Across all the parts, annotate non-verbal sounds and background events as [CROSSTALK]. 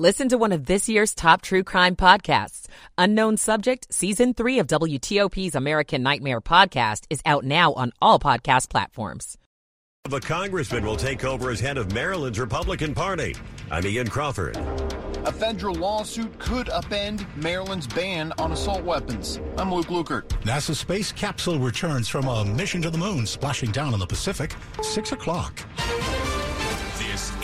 Listen to one of this year's top true crime podcasts. Unknown Subject, Season 3 of WTOP's American Nightmare podcast is out now on all podcast platforms. The congressman will take over as head of Maryland's Republican Party. I'm Ian Crawford. A federal lawsuit could upend Maryland's ban on assault weapons. I'm Luke Lukert. NASA's space capsule returns from a mission to the moon, splashing down in the Pacific. Six o'clock.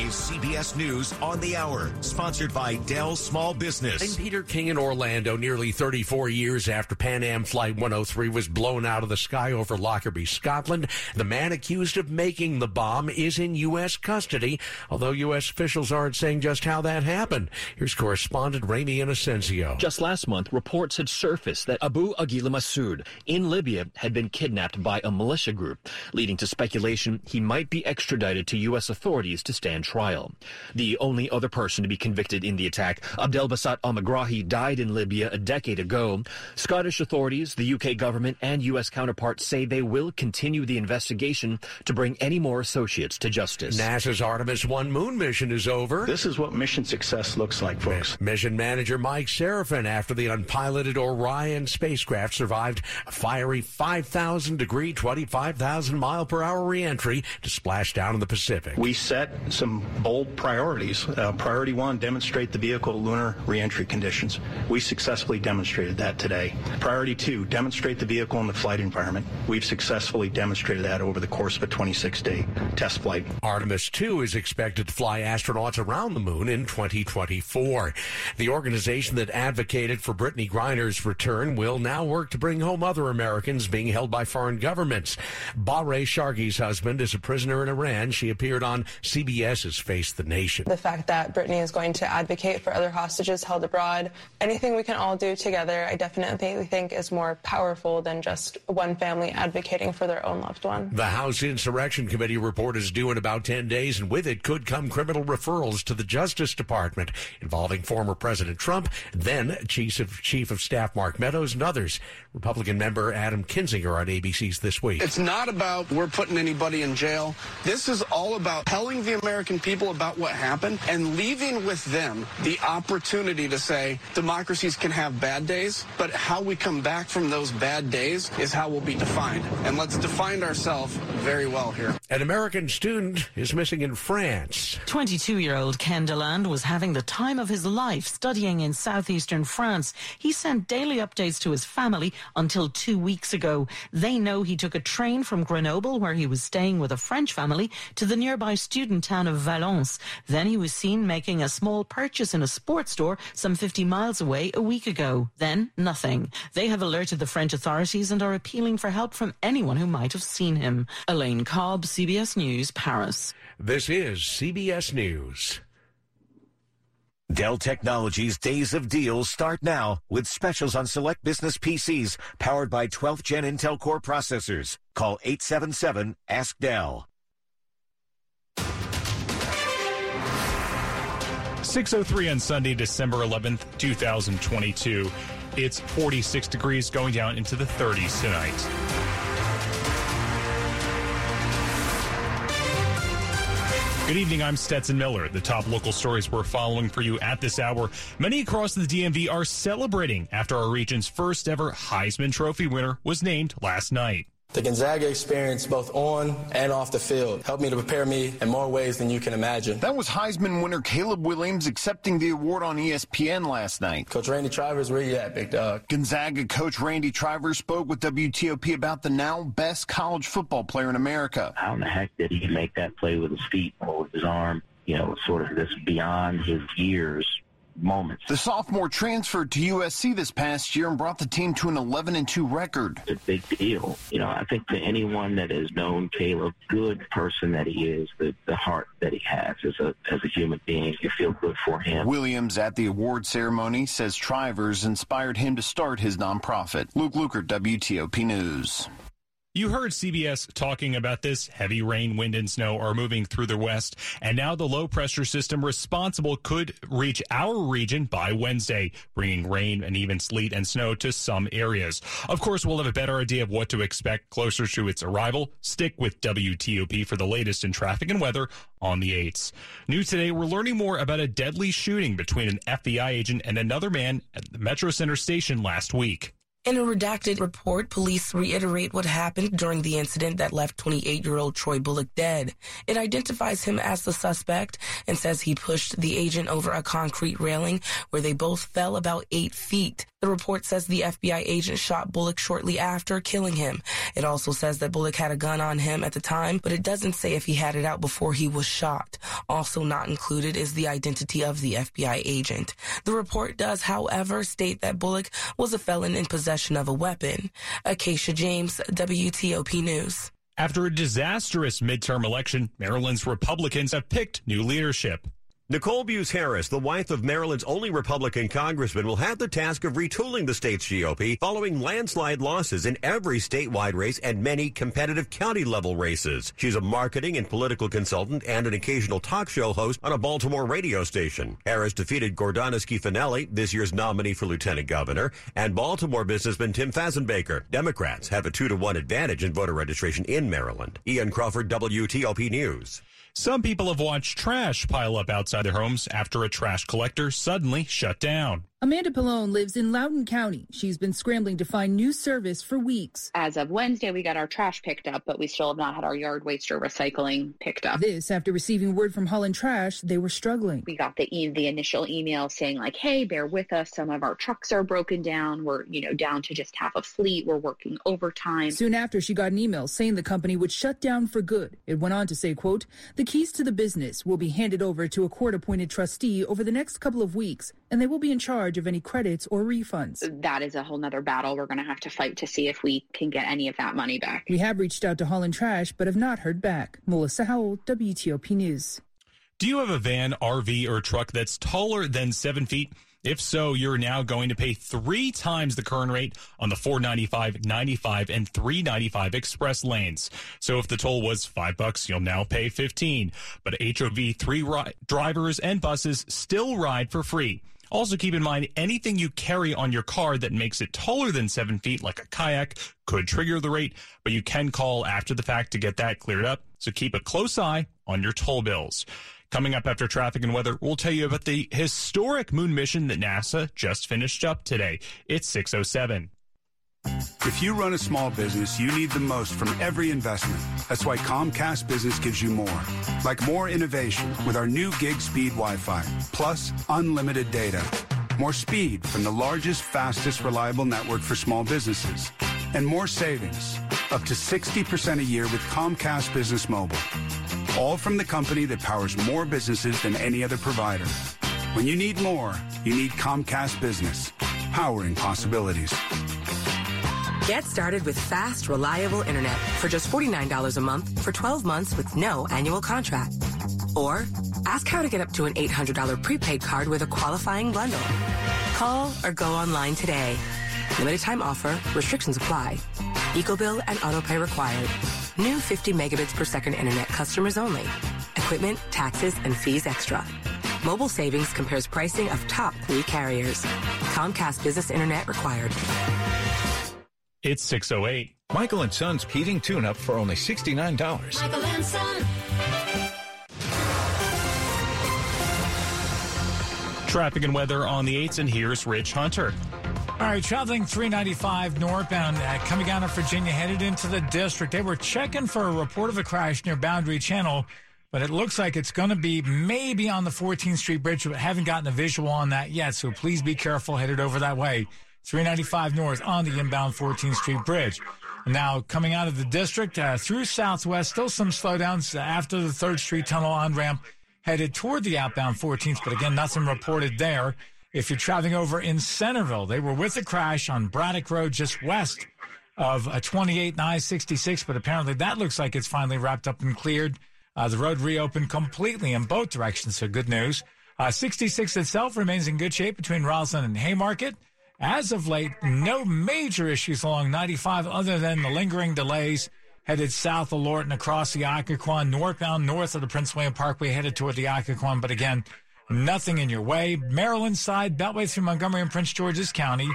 This is CBS News on the Hour, sponsored by Dell Small Business. I'm Peter King in Orlando, nearly 34 years after Pan Am Flight 103 was blown out of the sky over Lockerbie, Scotland. The man accused of making the bomb is in U.S. custody, although U.S. officials aren't saying just how that happened. Here's correspondent Ramy Inocencio. Just last month, reports had surfaced that Abu Aghila Massoud in Libya had been kidnapped by a militia group, leading to speculation he might be extradited to U.S. authorities to stand trial. The only other person to be convicted in the attack, Abdelbaset al-Megrahi, died in Libya a decade ago. Scottish authorities, the UK government, and U.S. counterparts say they will continue the investigation to bring any more associates to justice. NASA's Artemis 1 moon mission is over. This is what mission success looks like, folks. Mission manager Mike Sarafin, after the unpiloted Orion spacecraft survived a fiery 5,000 degree, 25,000 mile per hour reentry to splash down in the Pacific. We set some bold priorities. Uh, priority one, demonstrate the vehicle lunar reentry conditions. We successfully demonstrated that today. Priority two, demonstrate the vehicle in the flight environment. We've successfully demonstrated that over the course of a 26-day test flight. Artemis 2 is expected to fly astronauts around the moon in 2024. The organization that advocated for Brittney Griner's return will now work to bring home other Americans being held by foreign governments. Bahareh Shargi's husband is a prisoner in Iran. She appeared on CBS's Face the Nation. The fact that Brittney is going to advocate for other hostages held abroad, anything we can all do together, I definitely think is more powerful than just one family advocating for their own loved one. The House Insurrection Committee report is due in about 10 days, and with it could come criminal referrals to the Justice Department involving former President Trump, then Chief of, Chief of Staff Mark Meadows, and others. Republican member Adam Kinzinger on ABC's This Week. It's not about we're putting anybody in jail. This is all about telling the American people about what happened and leaving with them the opportunity to say democracies can have bad days, but how we come back from those bad days is how we'll be defined. And let's define ourselves very well here. An American student is missing in France. 22 year old Ken DeLand was having the time of his life studying in southeastern France. He sent daily updates to his family until two weeks ago. They know he took a train from Grenoble, where he was staying with a French family, to the nearby student town of Valence. Then he was seen making a small purchase in a sports store some 50 miles away a week ago. Then nothing. They have alerted the French authorities and are appealing for help from anyone who might have seen him. Elaine Cobb, CBS News, Paris. This is CBS News. Dell Technologies Days of Deals start now with specials on select business PCs powered by 12th gen Intel Core processors. Call 877 Ask Dell. 603 on Sunday, December 11th, 2022. It's 46 degrees going down into the 30s tonight. Good evening. I'm Stetson Miller. The top local stories we're following for you at this hour. Many across the DMV are celebrating after our region's first ever Heisman Trophy winner was named last night. The Gonzaga experience, both on and off the field, helped me to prepare me in more ways than you can imagine. That was Heisman winner Caleb Williams accepting the award on ESPN last night. Coach Randy Trivers, where you at, big dog? Gonzaga coach Randy Trivers spoke with WTOP about the now best college football player in America. How in the heck did he make that play with his feet or with his arm? You know, sort of this beyond his years moments. The sophomore transferred to USC this past year and brought the team to an 11 and 2 record. It's a big deal. You know, I think to anyone that has known Caleb, good person that he is, the, the heart that he has as a as a human being, you feel good for him. Williams at the award ceremony says Trivers inspired him to start his nonprofit. Luke Lukert, WTOP News. You heard CBS talking about this. Heavy rain, wind, and snow are moving through the west, and now the low pressure system responsible could reach our region by Wednesday, bringing rain and even sleet and snow to some areas. Of course, we'll have a better idea of what to expect closer to its arrival. Stick with WTOP for the latest in traffic and weather on the 8s. New today, we're learning more about a deadly shooting between an FBI agent and another man at the Metro Center station last week. In a redacted report, police reiterate what happened during the incident that left 28 year old Troy Bullock dead. It identifies him as the suspect and says he pushed the agent over a concrete railing where they both fell about eight feet. The report says the FBI agent shot Bullock shortly after, killing him. It also says that Bullock had a gun on him at the time, but it doesn't say if he had it out before he was shot. Also not included is the identity of the FBI agent. The report does, however, state that Bullock was a felon in possession of a weapon. Acacia James, WTOP News. After a disastrous midterm election, Maryland's Republicans have picked new leadership. Nicole Beus Harris, the wife of Maryland's only Republican congressman, will have the task of retooling the state's GOP following landslide losses in every statewide race and many competitive county level races. She's a marketing and political consultant and an occasional talk show host on a Baltimore radio station. Harris defeated Gordana Schifanelli, this year's nominee for lieutenant governor, and Baltimore businessman Tim Fazenbaker. Democrats have a two to one advantage in voter registration in Maryland. Ian Crawford, WTOP News. Some people have watched trash pile up outside their homes after a trash collector suddenly shut down. Amanda Pallone lives in Loudoun County. She's been scrambling to find new service for weeks. As of Wednesday, we got our trash picked up, but we still have not had our yard waste or recycling picked up. This after receiving word from Holland Trash they were struggling. We got the e- the initial email saying like, "Hey, bear with us. Some of our trucks are broken down. We're you know down to just half a fleet. We're working overtime." Soon after, she got an email saying the company would shut down for good. It went on to say, "quote The keys to the business will be handed over to a court-appointed trustee over the next couple of weeks, and they will be in charge." of any credits or refunds. That is a whole nother battle we're going to have to fight to see if we can get any of that money back. We have reached out to Holland Trash, but have not heard back. Melissa Howell, WTOP News. Do you have a van, RV, or truck that's taller than seven feet? If so, you're now going to pay three times the current rate on the 495, 95, and 395 express lanes. So if the toll was five bucks, you'll now pay 15. But HOV three ri- drivers and buses still ride for free. Also, keep in mind anything you carry on your car that makes it taller than seven feet, like a kayak, could trigger the rate, but you can call after the fact to get that cleared up. So keep a close eye on your toll bills. Coming up after traffic and weather, we'll tell you about the historic moon mission that NASA just finished up today. It's 607. If you run a small business, you need the most from every investment. That's why Comcast Business gives you more. Like more innovation with our new gig speed Wi Fi, plus unlimited data. More speed from the largest, fastest, reliable network for small businesses. And more savings, up to 60% a year with Comcast Business Mobile. All from the company that powers more businesses than any other provider. When you need more, you need Comcast Business, powering possibilities. Get started with fast, reliable internet for just $49 a month for 12 months with no annual contract. Or ask how to get up to an $800 prepaid card with a qualifying bundle. Call or go online today. Limited time offer, restrictions apply. EcoBill and autopay required. New 50 megabits per second internet customers only. Equipment, taxes, and fees extra. Mobile savings compares pricing of top three carriers. Comcast Business Internet required. It's 608. Michael and Son's heating tune up for only $69. Michael and Son. Traffic and weather on the 8s, and here's Rich Hunter. All right, traveling 395 northbound, uh, coming out of Virginia, headed into the district. They were checking for a report of a crash near Boundary Channel, but it looks like it's going to be maybe on the 14th Street Bridge. But haven't gotten a visual on that yet, so please be careful headed over that way. 395 north on the inbound 14th Street Bridge. Now, coming out of the district uh, through Southwest, still some slowdowns after the 3rd Street Tunnel on ramp headed toward the outbound 14th, but again, nothing reported there. If you're traveling over in Centreville, they were with a crash on Braddock Road just west of a 28 and I-66, but apparently that looks like it's finally wrapped up and cleared. Uh, the road reopened completely in both directions, so good news. Uh, 66 itself remains in good shape between Rosslyn and Haymarket. As of late, no major issues along 95 other than the lingering delays headed south of Lorton across the Occoquan, northbound north of the Prince William Parkway headed toward the Occoquan. But again, nothing in your way. Maryland side, Beltway through Montgomery and Prince George's County.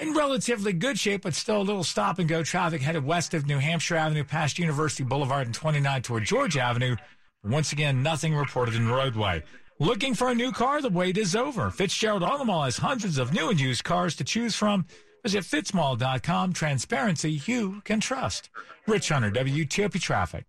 In relatively good shape, but still a little stop and go traffic headed west of New Hampshire Avenue past University Boulevard and 29 toward Georgia Avenue. Once again, nothing reported in roadway. Looking for a new car? The wait is over. Fitzgerald Auto Mall has hundreds of new and used cars to choose from. Visit fitzmall.com. Transparency you can trust. Rich Hunter, WTOP Traffic.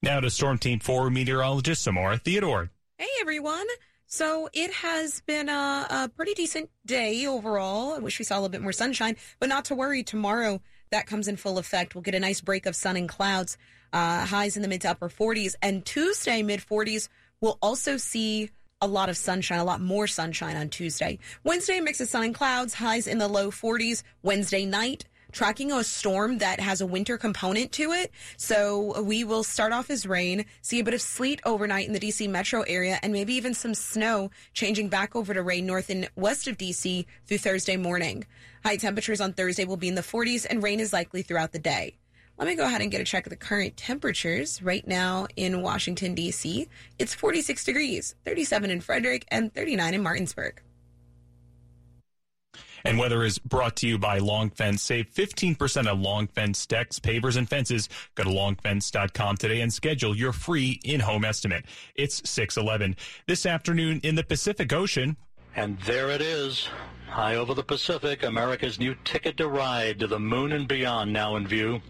Now to Storm Team 4 meteorologist Samara Theodore. Hey, everyone. So it has been a, a, pretty decent day overall. I wish we saw a little bit more sunshine, but not to worry. Tomorrow, that comes in full effect. We'll get a nice break of sun and clouds, uh, highs in the mid to upper 40s. And Tuesday, mid 40s, we'll also see a lot of sunshine, a lot more sunshine on Tuesday. Wednesday, mix of sun and clouds, highs in the low 40s. Wednesday night, tracking a storm that has a winter component to it. So we will start off as rain, see a bit of sleet overnight in the DC metro area, and maybe even some snow changing back over to rain north and west of DC through Thursday morning. High temperatures on Thursday will be in the 40s and rain is likely throughout the day. Let me go ahead and get a check of the current temperatures right now in Washington, D.C. It's 46 degrees, 37 in Frederick, and 39 in Martinsburg. And weather is brought to you by Long Fence. Save 15% on Long Fence decks, pavers, and fences. Go to longfence.com today and schedule your free in-home estimate. It's 611. This afternoon in the Pacific Ocean. And there it is. High over the Pacific, America's new ticket to ride to the moon and beyond now in view.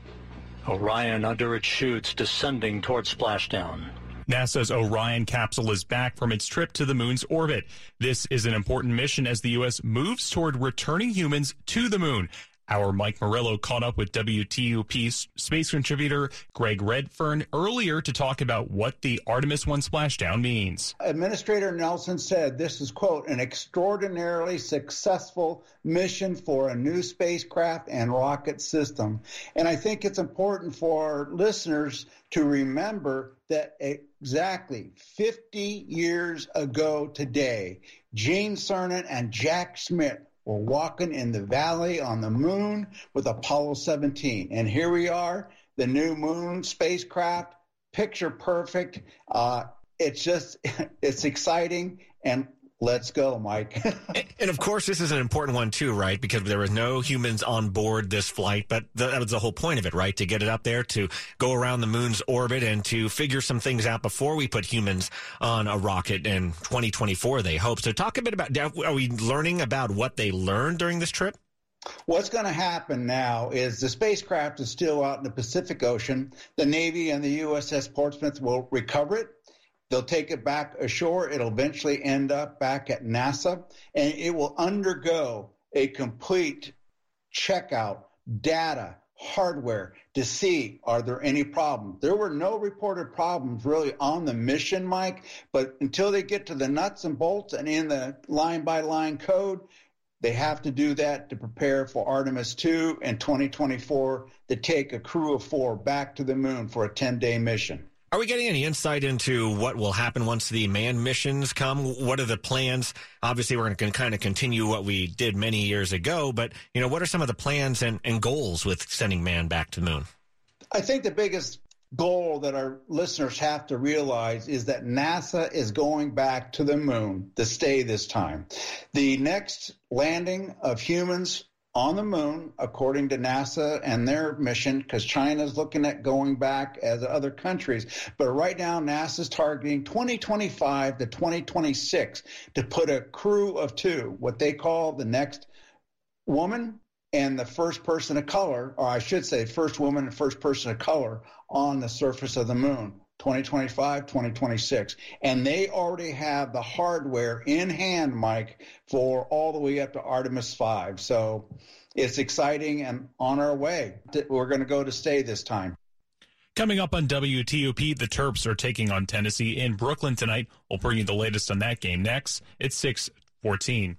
Orion under its chutes descending toward splashdown. NASA's Orion capsule is back from its trip to the moon's orbit. This is an important mission as the U.S. moves toward returning humans to the moon. Our Mike Murillo caught up with WTOP space contributor Greg Redfern earlier to talk about what the Artemis 1 splashdown means. Administrator Nelson said this is, quote, an extraordinarily successful mission for a new spacecraft and rocket system. And I think it's important for listeners to remember that exactly 50 years ago today, Gene Cernan and Jack Schmitt were walking in the valley on the moon with Apollo 17. And here we are, the new moon spacecraft, picture perfect. Uh, it's just, [LAUGHS] it's exciting. And Let's go, Mike. [LAUGHS] and of course, this is an important one too, right? Because there was no humans on board this flight, but that was the whole point of it, right? To get it up there, to go around the moon's orbit and to figure some things out before we put humans on a rocket in 2024, they hope. So talk a bit about, are we learning about what they learned during this trip? What's going to happen now is the spacecraft is still out in the Pacific Ocean. The Navy and the USS Portsmouth will recover it They'll take it back ashore. It'll eventually end up back at NASA and it will undergo a complete checkout, data, hardware to see are there any problems. There were no reported problems really on the mission, Mike, but until they get to the nuts and bolts and in the line by line code, they have to do that to prepare for Artemis 2 in 2024 to take a crew of four back to the moon for a 10 day mission. Are we getting any insight into what will happen once the manned missions come? What are the plans? Obviously, we're going to kind of continue what we did many years ago, but you know, what are some of the plans and, and goals with sending man back to the moon? I think the biggest goal that our listeners have to realize is that NASA is going back to the moon to stay this time. The next landing of humans on the moon, according to NASA and their mission, because China's looking at going back as other countries. But right now, NASA's targeting 2025 to 2026 to put a crew of two, what they call the next woman and the first person of color, or I should say, first woman and first person of color on the surface of the moon. 2025, 2026. And they already have the hardware in hand, Mike, for all the way up to Artemis 5. So it's exciting and on our way. We're going to go to stay this time. Coming up on WTOP, the Terps are taking on Tennessee in Brooklyn tonight. We'll bring you the latest on that game next. It's 614.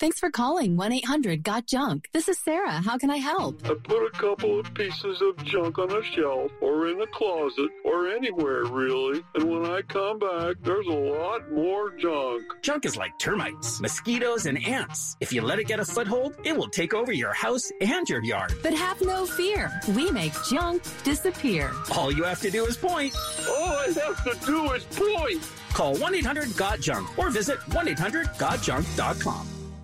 Thanks for calling 1 800 Got Junk. This is Sarah. How can I help? I put a couple of pieces of junk on a shelf or in a closet or anywhere really, and when I come back, there's a lot more junk. Junk is like termites, mosquitoes, and ants. If you let it get a foothold, it will take over your house and your yard. But have no fear. We make junk disappear. All you have to do is point. All I have to do is point. Call 1 800 Got Junk or visit 1 800 GotJunk.com.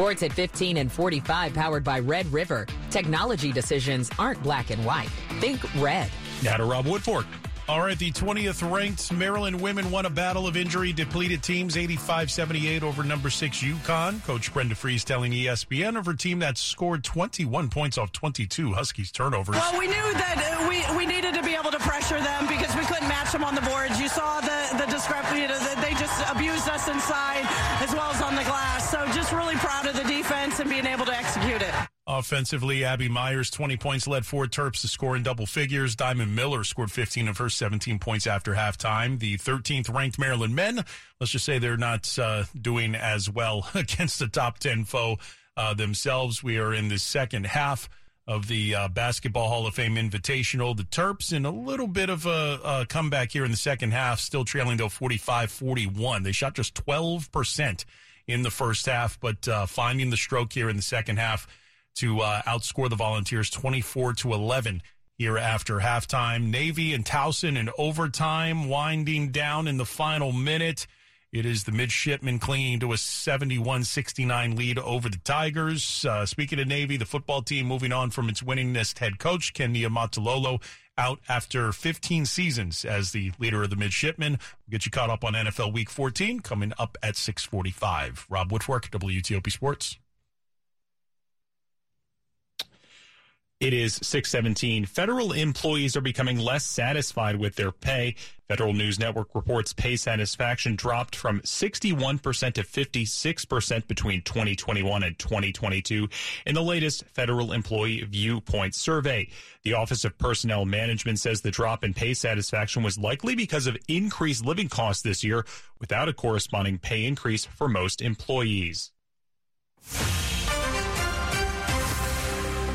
Sports at 15 and 45 powered by Red River. Technology decisions aren't black and white. Think red. Now to Rob Woodfork. All right, the 20th ranked Maryland women won a battle of injury depleted teams 85 78 over number six UConn. Coach Brenda Frese telling ESPN of her team that scored 21 points off 22 Huskies turnovers. Well, we knew that uh, we, we needed to be able to pressure them because we couldn't match them on the boards. You saw the, the discrepancy. They just abused Offensively, Abby Meyers, 20 points, led four Terps to score in double figures. Diamond Miller scored 15 of her 17 points after halftime. The 13th ranked Maryland men, let's just say they're not uh, doing as well [LAUGHS] against the top 10 foe uh, themselves. We are in the second half of the uh, Basketball Hall of Fame Invitational. The Terps in a little bit of a, a comeback here in the second half, still trailing though 45 41. They shot just 12% in the first half, but uh, finding the stroke here in the second half to uh, outscore the Volunteers 24 to 11 here after halftime. Navy and Towson in overtime, winding down in the final minute. It is the midshipmen clinging to a 71 69 lead over the Tigers. Uh, speaking of Navy, the football team moving on from its winningest head coach, Ken Niumatalolo, out after 15 seasons as the leader of the midshipmen. We'll get you caught up on NFL Week 14 coming up at 645. Rob Woodfork, WTOP Sports. It is 617. Federal employees are becoming less satisfied with their pay. Federal News Network reports pay satisfaction dropped from 61% to 56% between 2021 and 2022 in the latest Federal Employee Viewpoint survey. The Office of Personnel Management says the drop in pay satisfaction was likely because of increased living costs this year without a corresponding pay increase for most employees.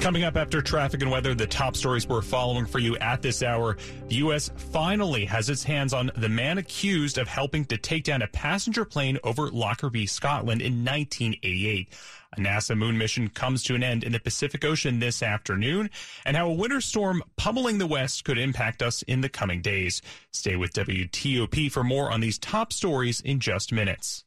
Coming up after traffic and weather, the top stories we're following for you at this hour. The U.S. finally has its hands on the man accused of helping to take down a passenger plane over Lockerbie, Scotland in 1988. A NASA moon mission comes to an end in the Pacific Ocean this afternoon, and how a winter storm pummeling the West could impact us in the coming days. Stay with WTOP for more on these top stories in just minutes.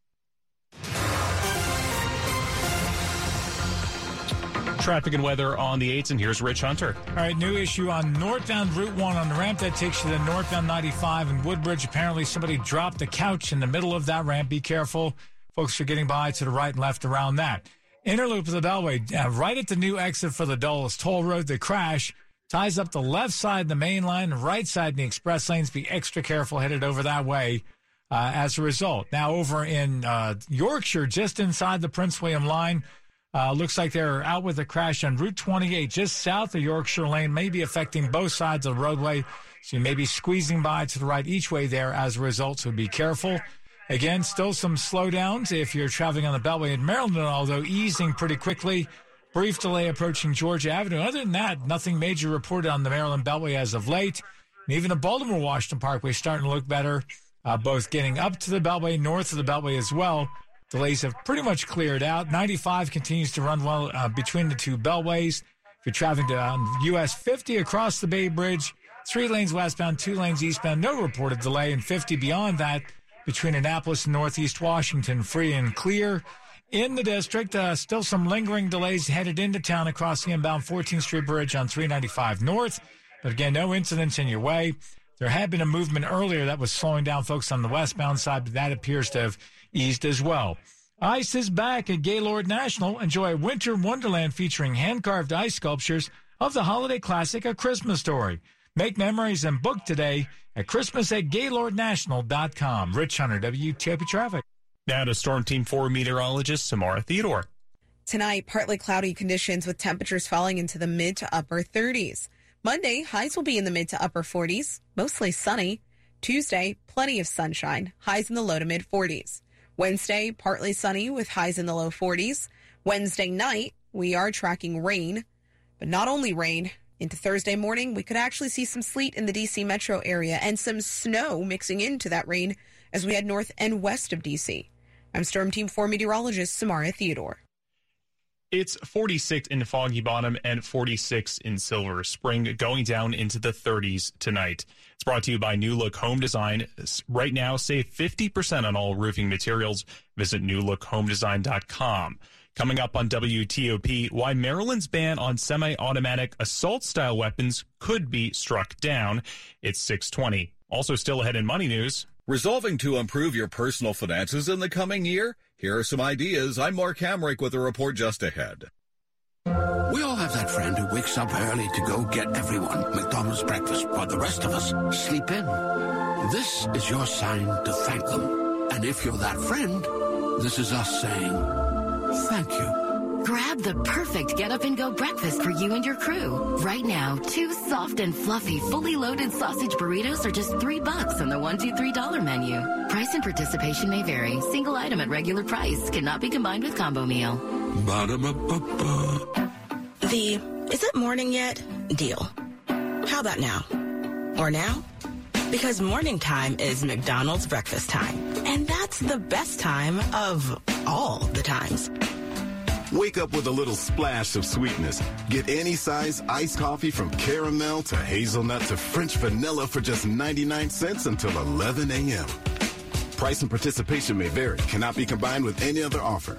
Traffic and weather on the 8s, and here's Rich Hunter. All right, new issue on northbound Route 1 on the ramp that takes you to northbound 95 in Woodbridge. Apparently, somebody dropped a couch in the middle of that ramp. Be careful. Folks are getting by to the right and left around that. Interloop of the Beltway, uh, right at the new exit for the Dulles Toll Road. The crash ties up the left side, the main line, right side, in the express lanes. Be extra careful headed over that way. uh, as a result. Now, over in uh, Yorkshire, just inside the Prince William line, uh, looks like they're out with a crash on Route 28, just south of Yorkshire Lane, maybe affecting both sides of the roadway. So you may be squeezing by to the right each way there as a result, so be careful. Again, still some slowdowns if you're traveling on the Beltway in Maryland, although easing pretty quickly. Brief delay approaching Georgia Avenue. Other than that, nothing major reported on the Maryland Beltway as of late. And even the Baltimore Washington Parkway starting to look better, uh, both getting up to the Beltway, north of the Beltway as well. Delays have pretty much cleared out. 95 continues to run well uh, between the two beltways. If you're traveling um, US 50 across the Bay Bridge, three lanes westbound, two lanes eastbound, no reported delay, and 50 beyond that between Annapolis and Northeast Washington, free and clear. In the district, uh, still some lingering delays headed into town across the inbound 14th Street Bridge on 395 North. But again, no incidents in your way. There had been a movement earlier that was slowing down folks on the westbound side, but that appears to have eased as well. Ice is back at Gaylord National. Enjoy a winter wonderland featuring hand carved ice sculptures of the holiday classic A Christmas Story. Make memories and book today at Christmas at GaylordNational.com. Rich Hunter, WTOP Traffic. Now to Storm Team 4 meteorologist Samara Theodore. Tonight, partly cloudy conditions with temperatures falling into the mid to upper 30s. Monday, highs will be in the mid to upper 40s, mostly sunny. Tuesday, plenty of sunshine, highs in the low to mid 40s. Wednesday, partly sunny with highs in the low 40s. Wednesday night, we are tracking rain, but not only rain. Into Thursday morning, we could actually see some sleet in the DC metro area and some snow mixing into that rain as we head north and west of DC. I'm Storm Team 4 meteorologist Samara Theodore. It's 46 in Foggy Bottom and 46 in Silver Spring, going down into the 30s tonight. It's brought to you by New Look Home Design. Right now, save 50% on all roofing materials. Visit newlookhomedesign.com. Coming up on WTOP, why Maryland's ban on semi-automatic assault-style weapons could be struck down. It's 620. Also still ahead in money news. Resolving to improve your personal finances in the coming year? Here are some ideas. I'm Mark Hamrick with a report just ahead. We all have that friend who wakes up early to go get everyone McDonald's breakfast while the rest of us sleep in. This is your sign to thank them. And if you're that friend, this is us saying thank you. Grab the perfect get up and go breakfast for you and your crew. Right now, two soft and fluffy, fully loaded sausage burritos are just three bucks on the one, two, three dollar menu. Price and participation may vary. Single item at regular price cannot be combined with combo meal. Ba-da-ba-ba-ba. The is it morning yet deal. How about now? Or now? Because morning time is McDonald's breakfast time. And that's the best time of all the times. Wake up with a little splash of sweetness. Get any size iced coffee from caramel to hazelnut to French vanilla for just 99 cents until 11 a.m. Price and participation may vary, cannot be combined with any other offer.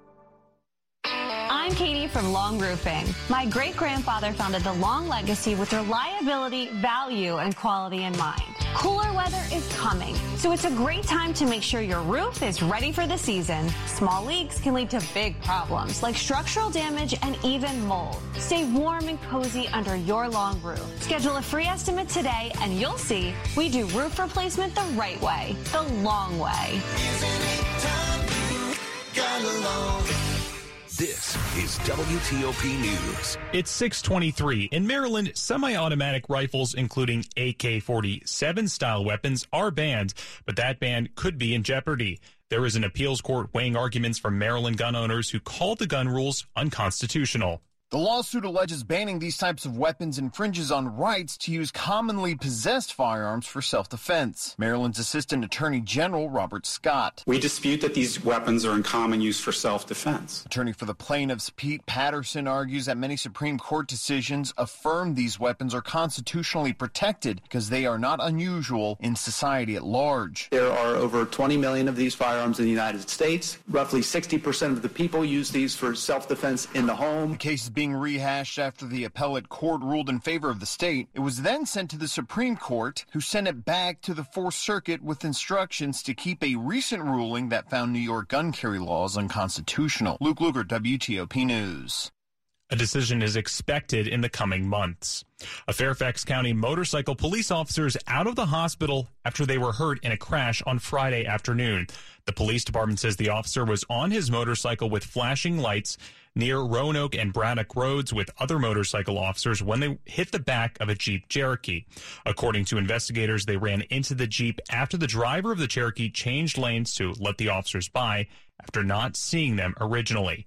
I'm Katie from Long Roofing. My great grandfather founded the Long legacy with reliability, value, and quality in mind. Cooler weather is coming, so it's a great time to make sure your roof is ready for the season. Small leaks can lead to big problems like structural damage and even mold. Stay warm and cozy under your long roof. Schedule a free estimate today and you'll see we do roof replacement the right way, the long way. This is WTOP News. It's 623. In Maryland, semi-automatic rifles, including AK-47 style weapons, are banned, but that ban could be in jeopardy. There is an appeals court weighing arguments from Maryland gun owners who called the gun rules unconstitutional. The lawsuit alleges banning these types of weapons infringes on rights to use commonly possessed firearms for self defense. Maryland's Assistant Attorney General Robert Scott. We dispute that these weapons are in common use for self defense. Attorney for the plaintiffs, Pete Patterson, argues that many Supreme Court decisions affirm these weapons are constitutionally protected because they are not unusual in society at large. There are over 20 million of these firearms in the United States. Roughly 60% of the people use these for self defense in the home. The case being rehashed after the appellate court ruled in favor of the state. It was then sent to the Supreme Court, who sent it back to the Fourth Circuit with instructions to keep a recent ruling that found New York gun carry laws unconstitutional. Luke Lukert, WTOP News. A decision is expected in the coming months. A Fairfax County motorcycle police officer is out of the hospital after they were hurt in a crash on Friday afternoon. The police department says the officer was on his motorcycle with flashing lights near Roanoke and Braddock Roads with other motorcycle officers when they hit the back of a Jeep Cherokee. According to investigators, they ran into the Jeep after the driver of the Cherokee changed lanes to let the officers by after not seeing them originally.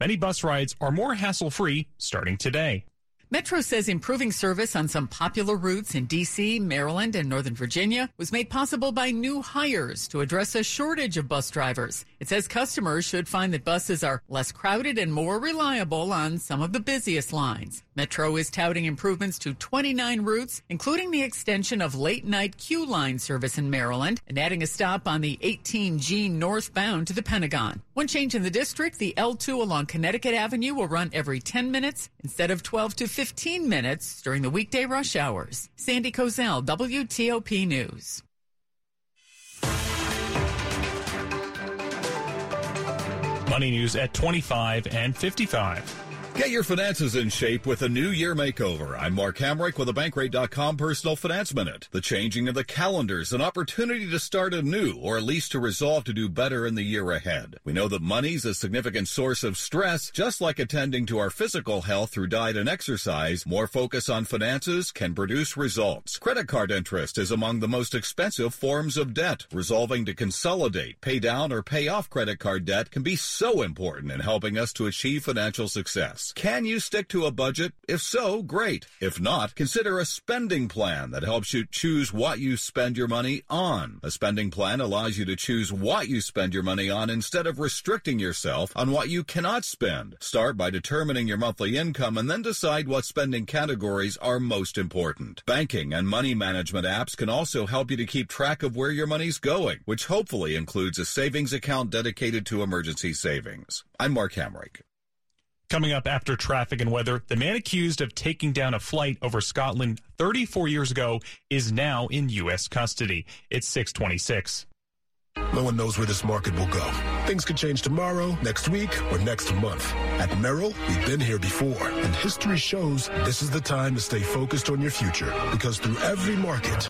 Many bus rides are more hassle free starting today. Metro says improving service on some popular routes in D.C., Maryland, and Northern Virginia was made possible by new hires to address a shortage of bus drivers. It says customers should find that buses are less crowded and more reliable on some of the busiest lines. Metro is touting improvements to 29 routes, including the extension of late night Q line service in Maryland and adding a stop on the 18G northbound to the Pentagon. One change in the district, the L2 along Connecticut Avenue will run every 10 minutes instead of 12 to 15 minutes during the weekday rush hours. Sandy Kozel, WTOP News. Money news at 25 and 55. Get your finances in shape with a new year makeover. I'm Mark Hamrick with a Bankrate.com personal finance minute. The changing of the calendars, an opportunity to start anew or at least to resolve to do better in the year ahead. We know that money's a significant source of stress, just like attending to our physical health through diet and exercise. More focus on finances can produce results. Credit card interest is among the most expensive forms of debt. Resolving to consolidate, pay down, or pay off credit card debt can be so important in helping us to achieve financial success. Can you stick to a budget? If so, great. If not, consider a spending plan that helps you choose what you spend your money on. A spending plan allows you to choose what you spend your money on instead of restricting yourself on what you cannot spend. Start by determining your monthly income and then decide what spending categories are most important. Banking and money management apps can also help you to keep track of where your money's going, which hopefully includes a savings account dedicated to emergency savings. I'm Mark Hamrick. Coming up after traffic and weather, the man accused of taking down a flight over Scotland 34 years ago is now in U.S. custody. It's 626. No one knows where this market will go. Things could change tomorrow, next week, or next month. At Merrill, we've been here before, and history shows this is the time to stay focused on your future because through every market,